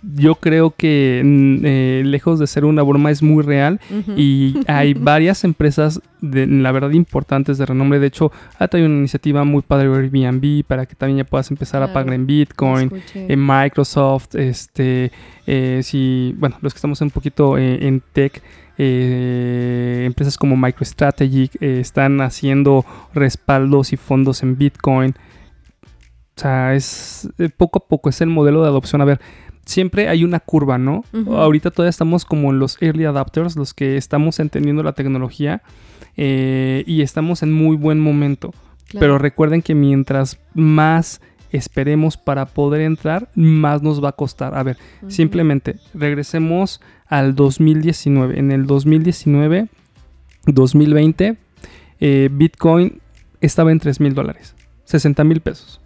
yo creo que mm, eh, lejos de ser una broma es muy real y hay varias empresas, de, la verdad, importantes de renombre. De hecho, ha traído una iniciativa muy padre Airbnb para que también ya puedas empezar a pagar en Bitcoin. En Microsoft, este, eh, si, bueno, los que estamos un poquito eh, en tech, eh, empresas como MicroStrategy eh, están haciendo respaldos y fondos en Bitcoin. O sea, es eh, poco a poco, es el modelo de adopción. A ver, siempre hay una curva, ¿no? Ahorita todavía estamos como en los early adapters, los que estamos entendiendo la tecnología eh, y estamos en muy buen momento. Claro. Pero recuerden que mientras más esperemos para poder entrar, más nos va a costar. A ver, simplemente regresemos al 2019. En el 2019, 2020, eh, Bitcoin estaba en 3 mil dólares, 60 mil pesos.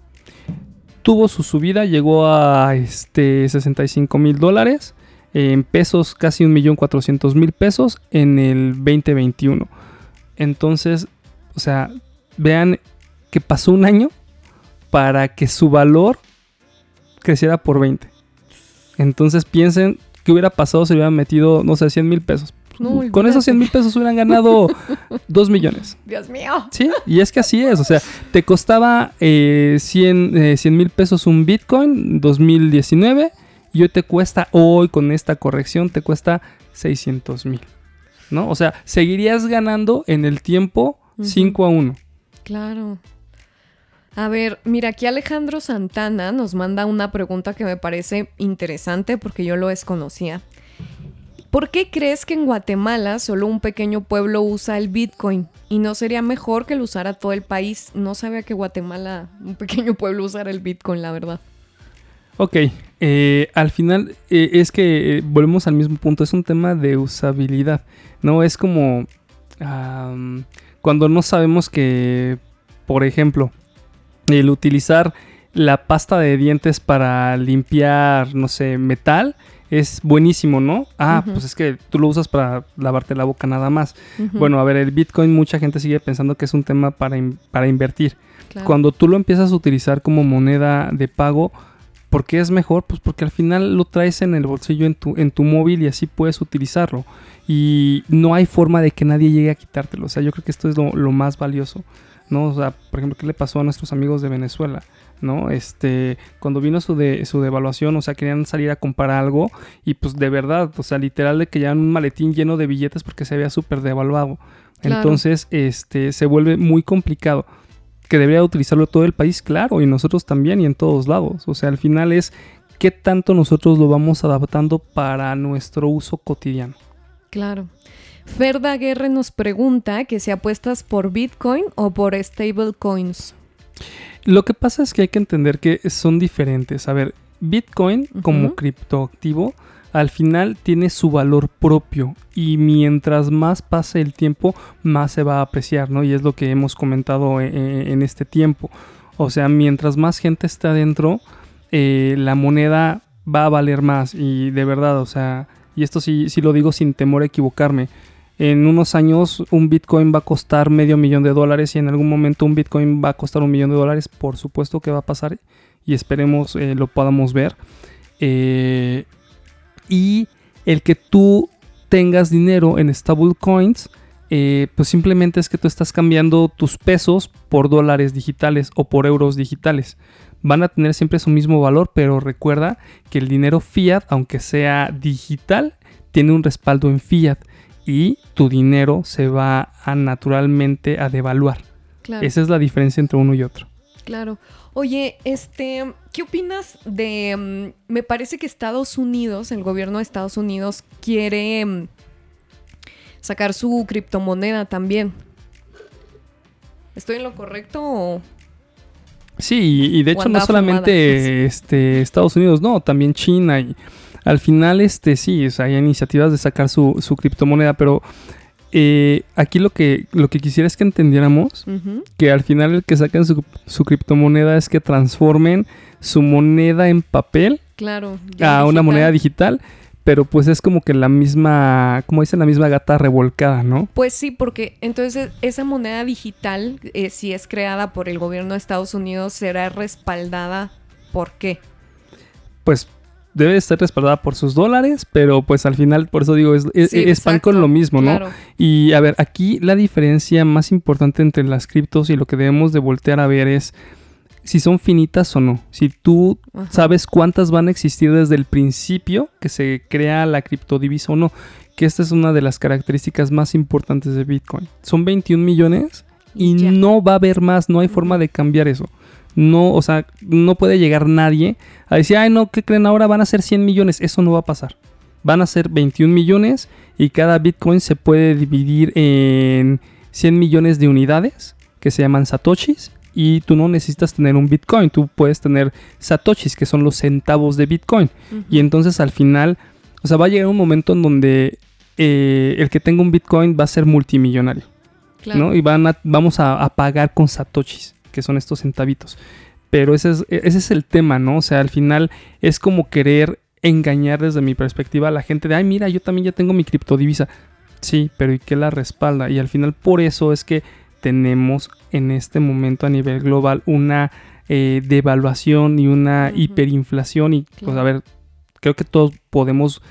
Tuvo su subida, llegó a este, 65 mil dólares. En pesos, casi 1.400.000 pesos en el 2021. Entonces, o sea, vean que pasó un año para que su valor creciera por 20. Entonces piensen que hubiera pasado si hubieran metido, no sé, 100 mil pesos. No, Con esos 100 mil pesos hubieran ganado 2 millones. Dios mío. Sí, y es que así es. O sea, te costaba eh, 100 mil pesos un Bitcoin 2019 y hoy te cuesta, hoy con esta corrección, te cuesta 600 mil. ¿No? O sea, seguirías ganando en el tiempo Ujú. 5 a 1. Claro. A ver, mira, aquí Alejandro Santana nos manda una pregunta que me parece interesante porque yo lo desconocía. ¿Por qué crees que en Guatemala solo un pequeño pueblo usa el Bitcoin? ¿Y no sería mejor que lo usara todo el país? No sabía que Guatemala, un pequeño pueblo, usara el Bitcoin, la verdad. Ok, eh, al final eh, es que eh, volvemos al mismo punto, es un tema de usabilidad, ¿no? Es como cuando no sabemos que, por ejemplo, el utilizar la pasta de dientes para limpiar, no sé, metal es buenísimo, ¿no? Ah, pues es que tú lo usas para lavarte la boca nada más. Bueno, a ver, el Bitcoin mucha gente sigue pensando que es un tema para, in- para invertir. claro. Cuando tú lo empiezas a utilizar como moneda de pago, ¿por qué es mejor? Pues porque al final lo traes en el bolsillo en tu, en tu móvil y así puedes utilizarlo. Y no hay forma de que nadie llegue a quitártelo. O sea, yo creo que esto es lo, lo más valioso. ¿no? O sea, por ejemplo, ¿qué le pasó a nuestros amigos de Venezuela? ¿No? Este, cuando vino su, de, su devaluación, o sea, querían salir a comprar algo y pues de verdad, o sea, literal de que llevan un maletín lleno de billetes porque se había súper devaluado. Claro. Entonces, este, se vuelve muy complicado. Que debería utilizarlo todo el país, claro, y nosotros también y en todos lados. O sea, al final es qué tanto nosotros lo vamos adaptando para nuestro uso cotidiano. Claro. Ferda Guerre nos pregunta que si apuestas por Bitcoin o por stablecoins. Lo que pasa es que hay que entender que son diferentes. A ver, Bitcoin como criptoactivo al final tiene su valor propio y mientras más pase el tiempo más se va a apreciar, ¿no? Y es lo que hemos comentado e- e- en este tiempo. O sea, mientras más gente esté adentro, eh, la moneda va a valer más y de verdad, o sea, y esto sí, sí lo digo sin temor a equivocarme. En unos años un Bitcoin va a costar medio millón de dólares y en algún momento un Bitcoin va a costar un millón de dólares. Por supuesto que va a pasar y esperemos eh, lo podamos ver. Eh, y el que tú tengas dinero en stablecoins, eh, pues simplemente es que tú estás cambiando tus pesos por dólares digitales o por euros digitales. Van a tener siempre su mismo valor, pero recuerda que el dinero fiat, aunque sea digital, tiene un respaldo en fiat y tu dinero se va a naturalmente a devaluar. Claro. Esa es la diferencia entre uno y otro. Claro. Oye, este, ¿qué opinas de... mm, me parece que Estados Unidos, el gobierno de Estados Unidos, quiere mm, sacar su criptomoneda también. ¿Estoy en lo correcto o...? Sí, y, de hecho no solamente este, Estados Unidos, no, también China y al final este sí, o sea, hay iniciativas de sacar su, su criptomoneda, pero eh, aquí lo que, lo que quisiera es que entendiéramos que al final el que saquen su, su criptomoneda es que transformen su moneda en papel Claro. a una moneda digital, pero pues es como que la misma, como dicen, la misma gata revolcada, ¿no? Pues sí, porque entonces esa moneda digital, eh, si es creada por el gobierno de Estados Unidos, será respaldada. ¿Por qué? Pues debe estar respaldada por sus dólares, pero pues al final, por eso digo, es, es, Sí, es pan con lo mismo, ¿no? Claro. Y a ver, aquí la diferencia más importante entre las criptos y lo que debemos de voltear a ver es si son finitas o no. Si tú Ajá. sabes cuántas van a existir desde el principio que se crea la criptodivisa o no. Que esta es una de las características más importantes de Bitcoin. Son 21 millones y Ya. no va a haber más, no hay forma de cambiar eso. No, o sea, no puede llegar nadie a decir, ay, no, ¿qué creen ahora? Van a ser 100 millones. Eso no va a pasar. Van a ser 21 millones y cada Bitcoin se puede dividir en 100 millones de unidades que se llaman satoshis y tú no necesitas tener un Bitcoin, tú puedes tener satoshis que son los centavos de Bitcoin y entonces al final, o sea, va a llegar un momento en donde eh, el que tenga un Bitcoin va a ser multimillonario. Claro. ¿no? Y van a- vamos a, a pagar con satoshis, que son estos centavitos. Pero ese es, ese es el tema, ¿no? O sea, al final es como querer engañar desde mi perspectiva a la gente de, ay, mira, yo también ya tengo mi criptodivisa. Sí, pero ¿y qué la respalda? Y al final por eso es que tenemos en este momento a nivel global una eh, devaluación y una hiperinflación. Y, pues, a ver, creo que todos podemos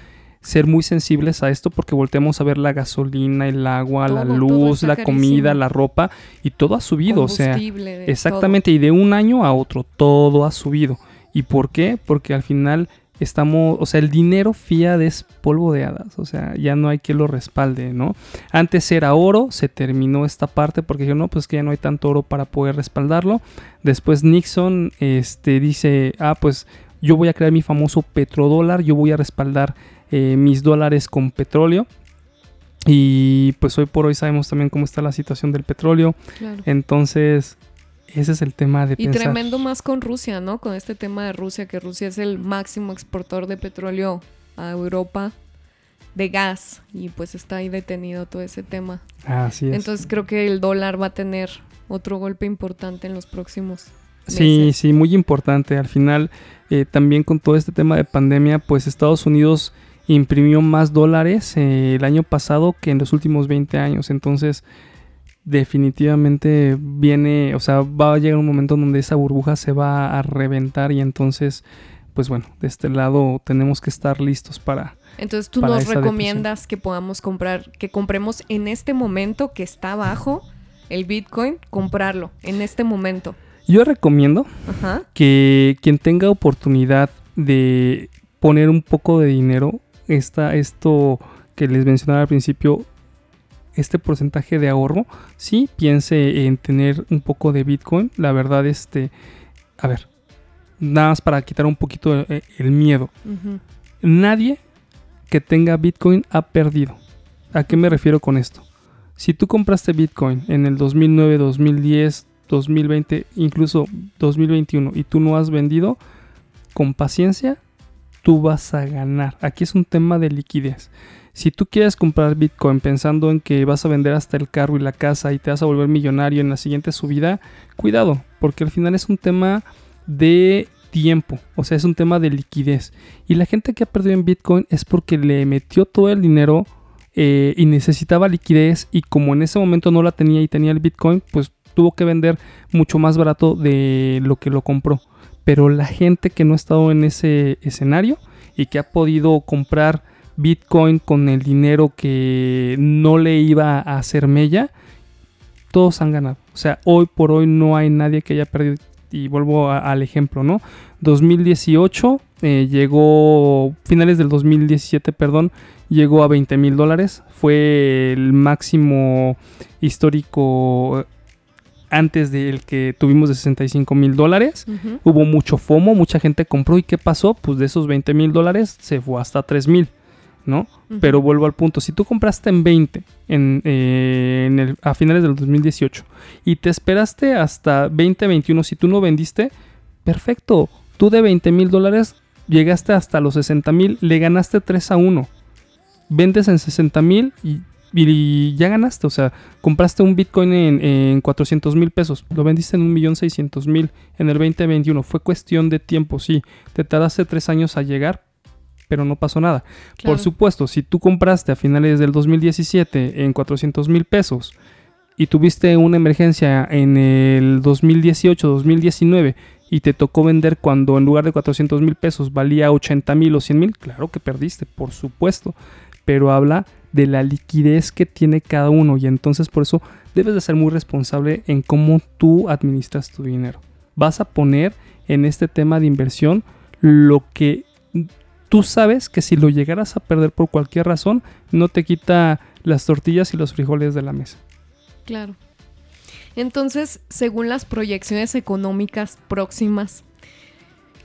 ser muy sensibles a esto porque volteamos a ver la gasolina, el agua, la Todo, luz, la comida, la ropa y todo ha subido, o sea, exactamente y de un año a otro todo ha subido. ¿Y por qué? Porque al final estamos, o sea, el dinero fiat es polvo de hadas, o sea, ya no hay que lo respalde, ¿no? Antes era oro, se terminó esta parte porque yo no, pues que ya no hay tanto oro para poder respaldarlo. Después Nixon este dice, "Ah, pues yo voy a crear mi famoso petrodólar, yo voy a respaldar eh, mis dólares con petróleo." Y pues hoy por hoy sabemos también cómo está la situación del petróleo. claro. Entonces, ese es el tema de Y pensar. tremendo más con Rusia, ¿no? Con este tema de Rusia, que Rusia es el máximo exportador de petróleo a Europa, de gas, y pues está ahí detenido todo ese tema. Así es. Entonces creo que el dólar va a tener otro golpe importante en los próximos sí, meses. sí, muy importante. Al final, eh, también con todo este tema de pandemia, pues Estados Unidos imprimió más dólares eh, el año pasado que en los últimos 20 años. Entonces, definitivamente viene, o sea, va a llegar un momento donde esa burbuja se va a reventar y entonces, pues bueno, de este lado tenemos que estar listos para... Entonces tú para nos recomiendas que podamos comprar, que compremos en este momento que está bajo el Bitcoin, comprarlo en este momento. Yo recomiendo Ajá. que quien tenga oportunidad de poner un poco de dinero, esta, esto que les mencionaba al principio, este porcentaje de ahorro, sí piense en tener un poco de Bitcoin. La verdad, este, a ver, nada más para quitar un poquito el, el miedo. Nadie que tenga Bitcoin ha perdido. ¿A qué me refiero con esto? Si tú compraste Bitcoin en el 2009, 2010, 2020, incluso 2021 y tú no has vendido, con paciencia, tú vas a ganar. Aquí es un tema de liquidez. Si tú quieres comprar Bitcoin pensando en que vas a vender hasta el carro y la casa y te vas a volver millonario en la siguiente subida, cuidado, porque al final es un tema de tiempo, o sea, es un tema de liquidez. Y la gente que ha perdido en Bitcoin es porque le metió todo el dinero eh, y necesitaba liquidez y como en ese momento no la tenía y tenía el Bitcoin, pues tuvo que vender mucho más barato de lo que lo compró. Pero la gente que no ha estado en ese escenario y que ha podido comprar Bitcoin con el dinero que no le iba a hacer mella, todos han ganado. O sea, hoy por hoy no hay nadie que haya perdido. Y vuelvo al ejemplo, ¿no? 2018 eh, llegó, finales del 2017, perdón, llegó a 20 mil dólares. Fue el máximo histórico antes del que tuvimos de 65 mil dólares. Ujú. Hubo mucho FOMO, mucha gente compró. ¿Y qué pasó? Pues de esos 20 mil dólares se fue hasta 3 mil. ¿no? Pero vuelvo al punto, si tú compraste en 20 en, eh, en el, a finales del 2018 y te esperaste hasta 2021, si tú no vendiste, perfecto, tú de 20 mil dólares llegaste hasta los 60 mil, le ganaste 3 a 1. Vendes en 60 mil y, y, ya ganaste. O sea, compraste un Bitcoin en, en 400 mil pesos, lo vendiste en 1.600.000 en el 2021. Fue cuestión de tiempo, sí. Te tardaste 3 años a llegar, pero no pasó nada. Claro. Por supuesto, si tú compraste a finales del 2017 en 400 mil pesos y tuviste una emergencia en el 2018-2019 y te tocó vender cuando en lugar de 400 mil pesos valía 80 mil o 100 mil, claro que perdiste, por supuesto. Pero habla de la liquidez que tiene cada uno y entonces por eso debes de ser muy responsable en cómo tú administras tu dinero. Vas a poner en este tema de inversión lo que tú sabes que si lo llegaras a perder por cualquier razón, no te quita las tortillas y los frijoles de la mesa. Claro. Entonces, según las proyecciones económicas próximas,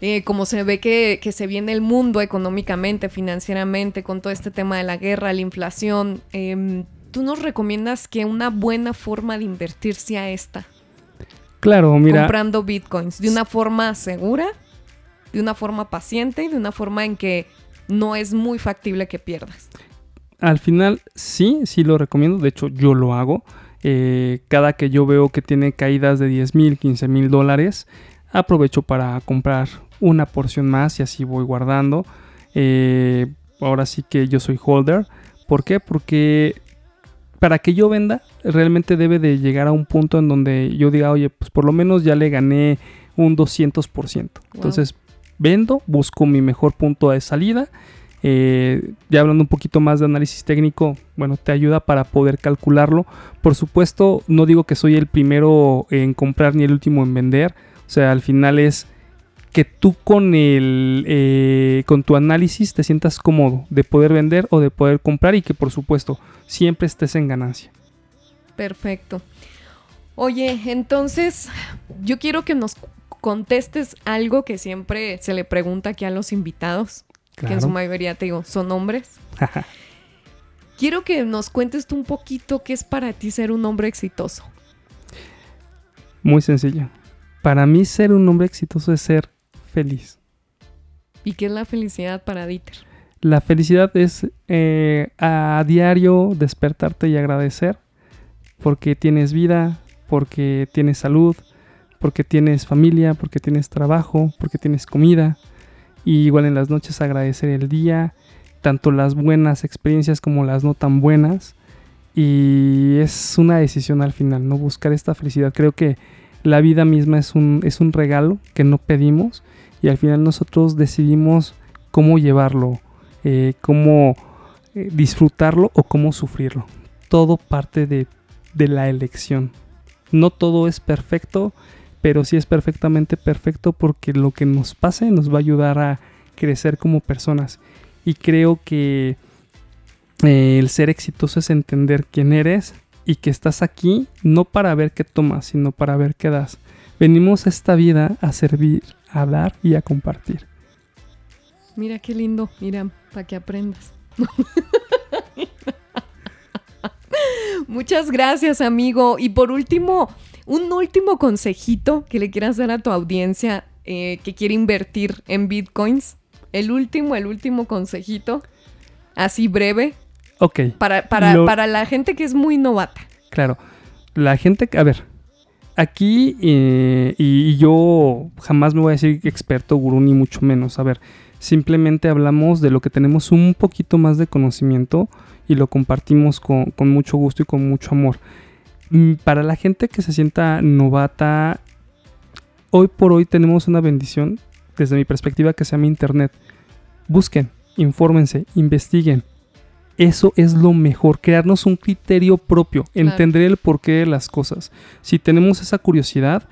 eh, como se ve que, que, se viene el mundo económicamente, financieramente, con todo este tema de la guerra, la inflación, eh, ¿tú nos recomiendas que una buena forma de invertir sea esta? Claro, mira. Comprando bitcoins, de una forma segura, de una forma paciente y de una forma en que no es muy factible que pierdas. Al final, sí, sí lo recomiendo. De hecho, yo lo hago. Eh, cada que yo veo que tiene caídas de 10 mil, 15 mil dólares, aprovecho para comprar una porción más y así voy guardando. Eh, ahora sí que yo soy holder. ¿Por qué? Porque para que yo venda, realmente debe de llegar a un punto en donde yo diga, oye, pues por lo menos ya le gané un 200%. Wow. Entonces, vendo, busco mi mejor punto de salida. Eh, ya hablando un poquito más de análisis técnico, bueno, te ayuda para poder calcularlo. Por supuesto, no digo que soy el primero en comprar ni el último en vender. O sea, al final es que tú con el eh, con tu análisis te sientas cómodo de poder vender o de poder comprar y que por supuesto siempre estés en ganancia. Perfecto. Oye, entonces yo quiero que nos contestes algo que siempre se le pregunta aquí a los invitados, claro. que en su mayoría te digo, son hombres. quiero que nos cuentes tú un poquito qué es para ti ser un hombre exitoso. Muy sencillo. Para mí ser un hombre exitoso es ser feliz. ¿Y qué es la felicidad para Dieter? La felicidad es eh, a diario despertarte y agradecer porque tienes vida, porque tienes salud, porque tienes familia, porque tienes trabajo, porque tienes comida. Y igual en las noches agradecer el día, tanto las buenas experiencias como las no tan buenas. Y es una decisión al final, ¿no? Buscar esta felicidad. Creo que la vida misma es un, es un regalo que no pedimos y al final nosotros decidimos cómo llevarlo, eh, cómo eh, disfrutarlo o cómo sufrirlo. Todo parte de, la elección. No todo es perfecto, pero sí es perfectamente perfecto porque lo que nos pase nos va a ayudar a crecer como personas. Y creo que eh, el ser exitoso es entender quién eres y que estás aquí no para ver qué tomas, sino para ver qué das. Venimos a esta vida a servir, a dar y a compartir. Mira qué lindo, mira, para que aprendas. Muchas gracias, amigo. Y por último, un último consejito que le quieras dar a tu audiencia eh, que quiere invertir en bitcoins. El último, el último consejito, así breve. Ok. Para, para, Lo... para la gente que es muy novata. Claro. La gente, a ver, aquí eh, y, yo jamás me voy a decir experto, gurú, ni mucho menos. A ver, simplemente hablamos de lo que tenemos un poquito más de conocimiento y lo compartimos con, con mucho gusto y con mucho amor. Mm, para la gente que se sienta novata, hoy por hoy tenemos una bendición, desde mi perspectiva, que se llama Internet. Busquen, infórmense, investiguen. Eso es lo mejor, crearnos un criterio propio, claro. entender el porqué de las cosas. Si tenemos esa curiosidad,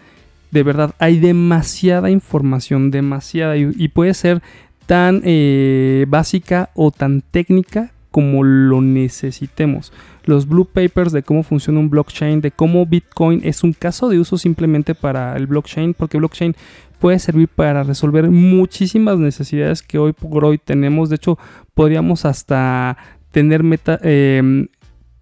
de verdad hay demasiada información, demasiada, y, y puede ser tan eh, básica o tan técnica como lo necesitemos. Los blue papers de cómo funciona un blockchain, de cómo Bitcoin es un caso de uso simplemente para el blockchain, porque blockchain puede servir para resolver muchísimas necesidades que hoy por hoy tenemos. De hecho, podríamos hasta tener meta, em,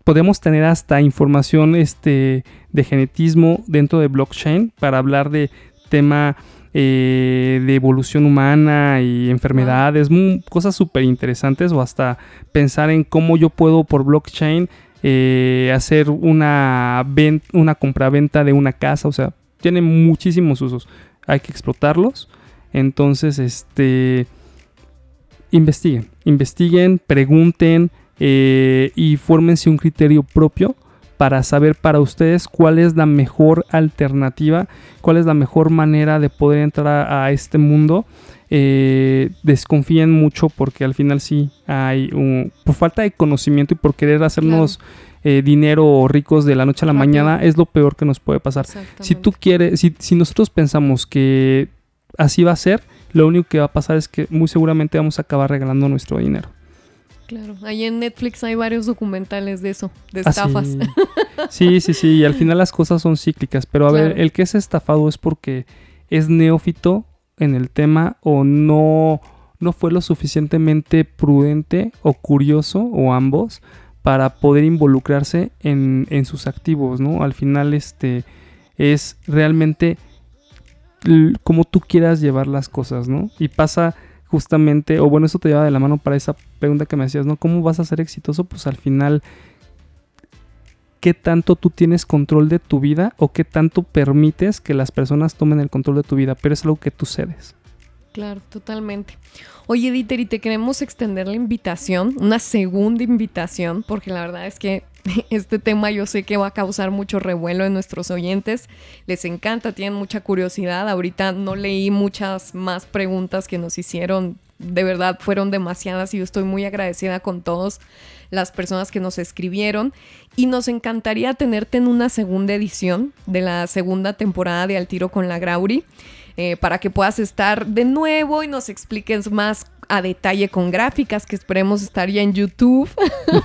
podemos tener hasta información este, de genetismo dentro de blockchain para hablar de tema eh, de evolución humana y enfermedades, cosas súper interesantes o hasta pensar en cómo yo puedo por blockchain eh, hacer una, una compra-venta de una casa, o sea, tiene muchísimos usos, hay que explotarlos, entonces, este, investiguen, investiguen, pregunten eh, y fórmense un criterio propio para saber para ustedes cuál es la mejor alternativa, cuál es la mejor manera de poder entrar a, este mundo. Eh, desconfíen mucho porque al final sí hay un, por falta de conocimiento y por querer hacernos eh, dinero ricos de la noche a la mañana es lo peor que nos puede pasar. Si tú quieres, si, si nosotros pensamos que así va a ser, lo único que va a pasar es que muy seguramente vamos a acabar regalando nuestro dinero. Claro, ahí en Netflix hay varios documentales de eso, de ah, estafas. sí. sí, sí, y al final las cosas son cíclicas, pero a ver, el que es estafado es porque es neófito en el tema o no, no fue lo suficientemente prudente o curioso o ambos para poder involucrarse en, en sus activos, ¿no? Al final este es realmente como tú quieras llevar las cosas, ¿no? Y pasa justamente, o bueno, eso te lleva de la mano para esa pregunta que me hacías, ¿no? ¿Cómo vas a ser exitoso? Pues al final, ¿qué tanto tú tienes control de tu vida o qué tanto permites que las personas tomen el control de tu vida? Pero es algo que tú cedes. Claro, totalmente. Oye, Dieter, y te queremos extender la invitación, una segunda invitación, porque la verdad es que este tema yo sé que va a causar mucho revuelo en nuestros oyentes. Les encanta, tienen mucha curiosidad. Ahorita no leí muchas más preguntas que nos hicieron. De verdad, fueron demasiadas y yo estoy muy agradecida con todas las personas que nos escribieron. Y nos encantaría tenerte en una segunda edición de la segunda temporada de Al Tiro con la Grauri. Eh, para que puedas estar de nuevo y nos expliques más a detalle con gráficas que esperemos estar ya en YouTube.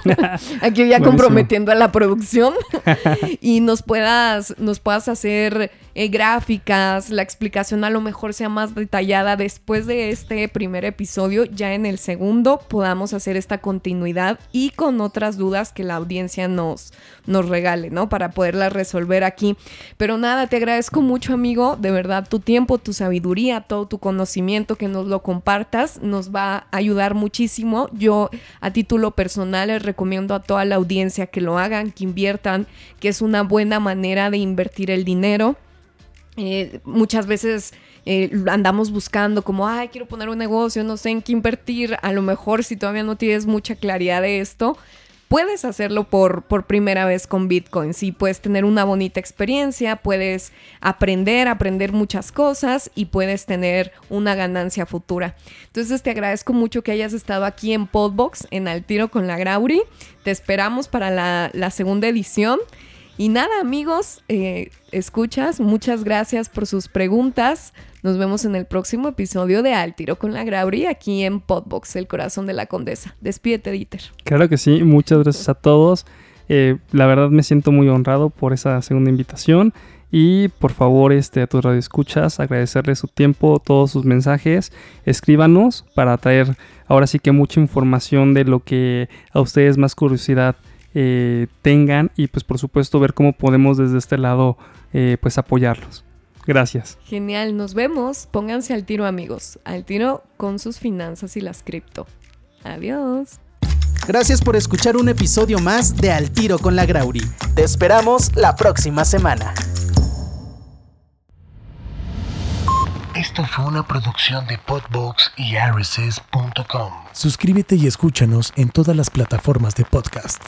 Aquí ya comprometiendo a la producción y nos puedas, nos puedas hacer eh, gráficas, la explicación a lo mejor sea más detallada después de este primer episodio, ya en el segundo podamos hacer esta continuidad y con otras dudas que la audiencia nos, nos regale, ¿no? Para poderlas resolver aquí. Pero nada, te agradezco mucho amigo, de verdad tu tiempo, tu sabiduría, todo tu conocimiento que nos lo compartas, nos va a ayudar muchísimo. Yo a título personal les recomiendo a toda la audiencia que lo hagan, que inviertan, que es una buena manera de invertir el dinero. Eh, muchas veces eh, andamos buscando como, ay, quiero poner un negocio, no sé en qué invertir. A lo mejor si todavía no tienes mucha claridad de esto, puedes hacerlo por, por primera vez con Bitcoin. Sí, puedes tener una bonita experiencia, puedes aprender, aprender muchas cosas y puedes tener una ganancia futura. Entonces te agradezco mucho que hayas estado aquí en Podbox, en Al Tiro con la Grauri. Te esperamos para la, la segunda edición. Y nada, amigos, eh, escuchas, muchas gracias por sus preguntas. Nos vemos en el próximo episodio de Al Tiro con la Grauri aquí en Podbox, el corazón de la condesa. Despídete, Dieter. Claro que sí, muchas gracias a todos. Eh, la verdad me siento muy honrado por esa segunda invitación. Y por favor, este, a tus radioescuchas, agradecerles su tiempo, todos sus mensajes. Escríbanos para traer ahora sí que mucha información de lo que a ustedes más curiosidad eh, tengan y pues por supuesto ver cómo podemos desde este lado eh, pues apoyarlos. Gracias. Genial, nos vemos. Pónganse al tiro amigos, al tiro con sus finanzas y las cripto. Adiós. Gracias por escuchar un episodio más de Al tiro con la Grauri. Te esperamos la próxima semana. Esto fue una producción de Podbox y RSS.com. Suscríbete y escúchanos en todas las plataformas de podcast.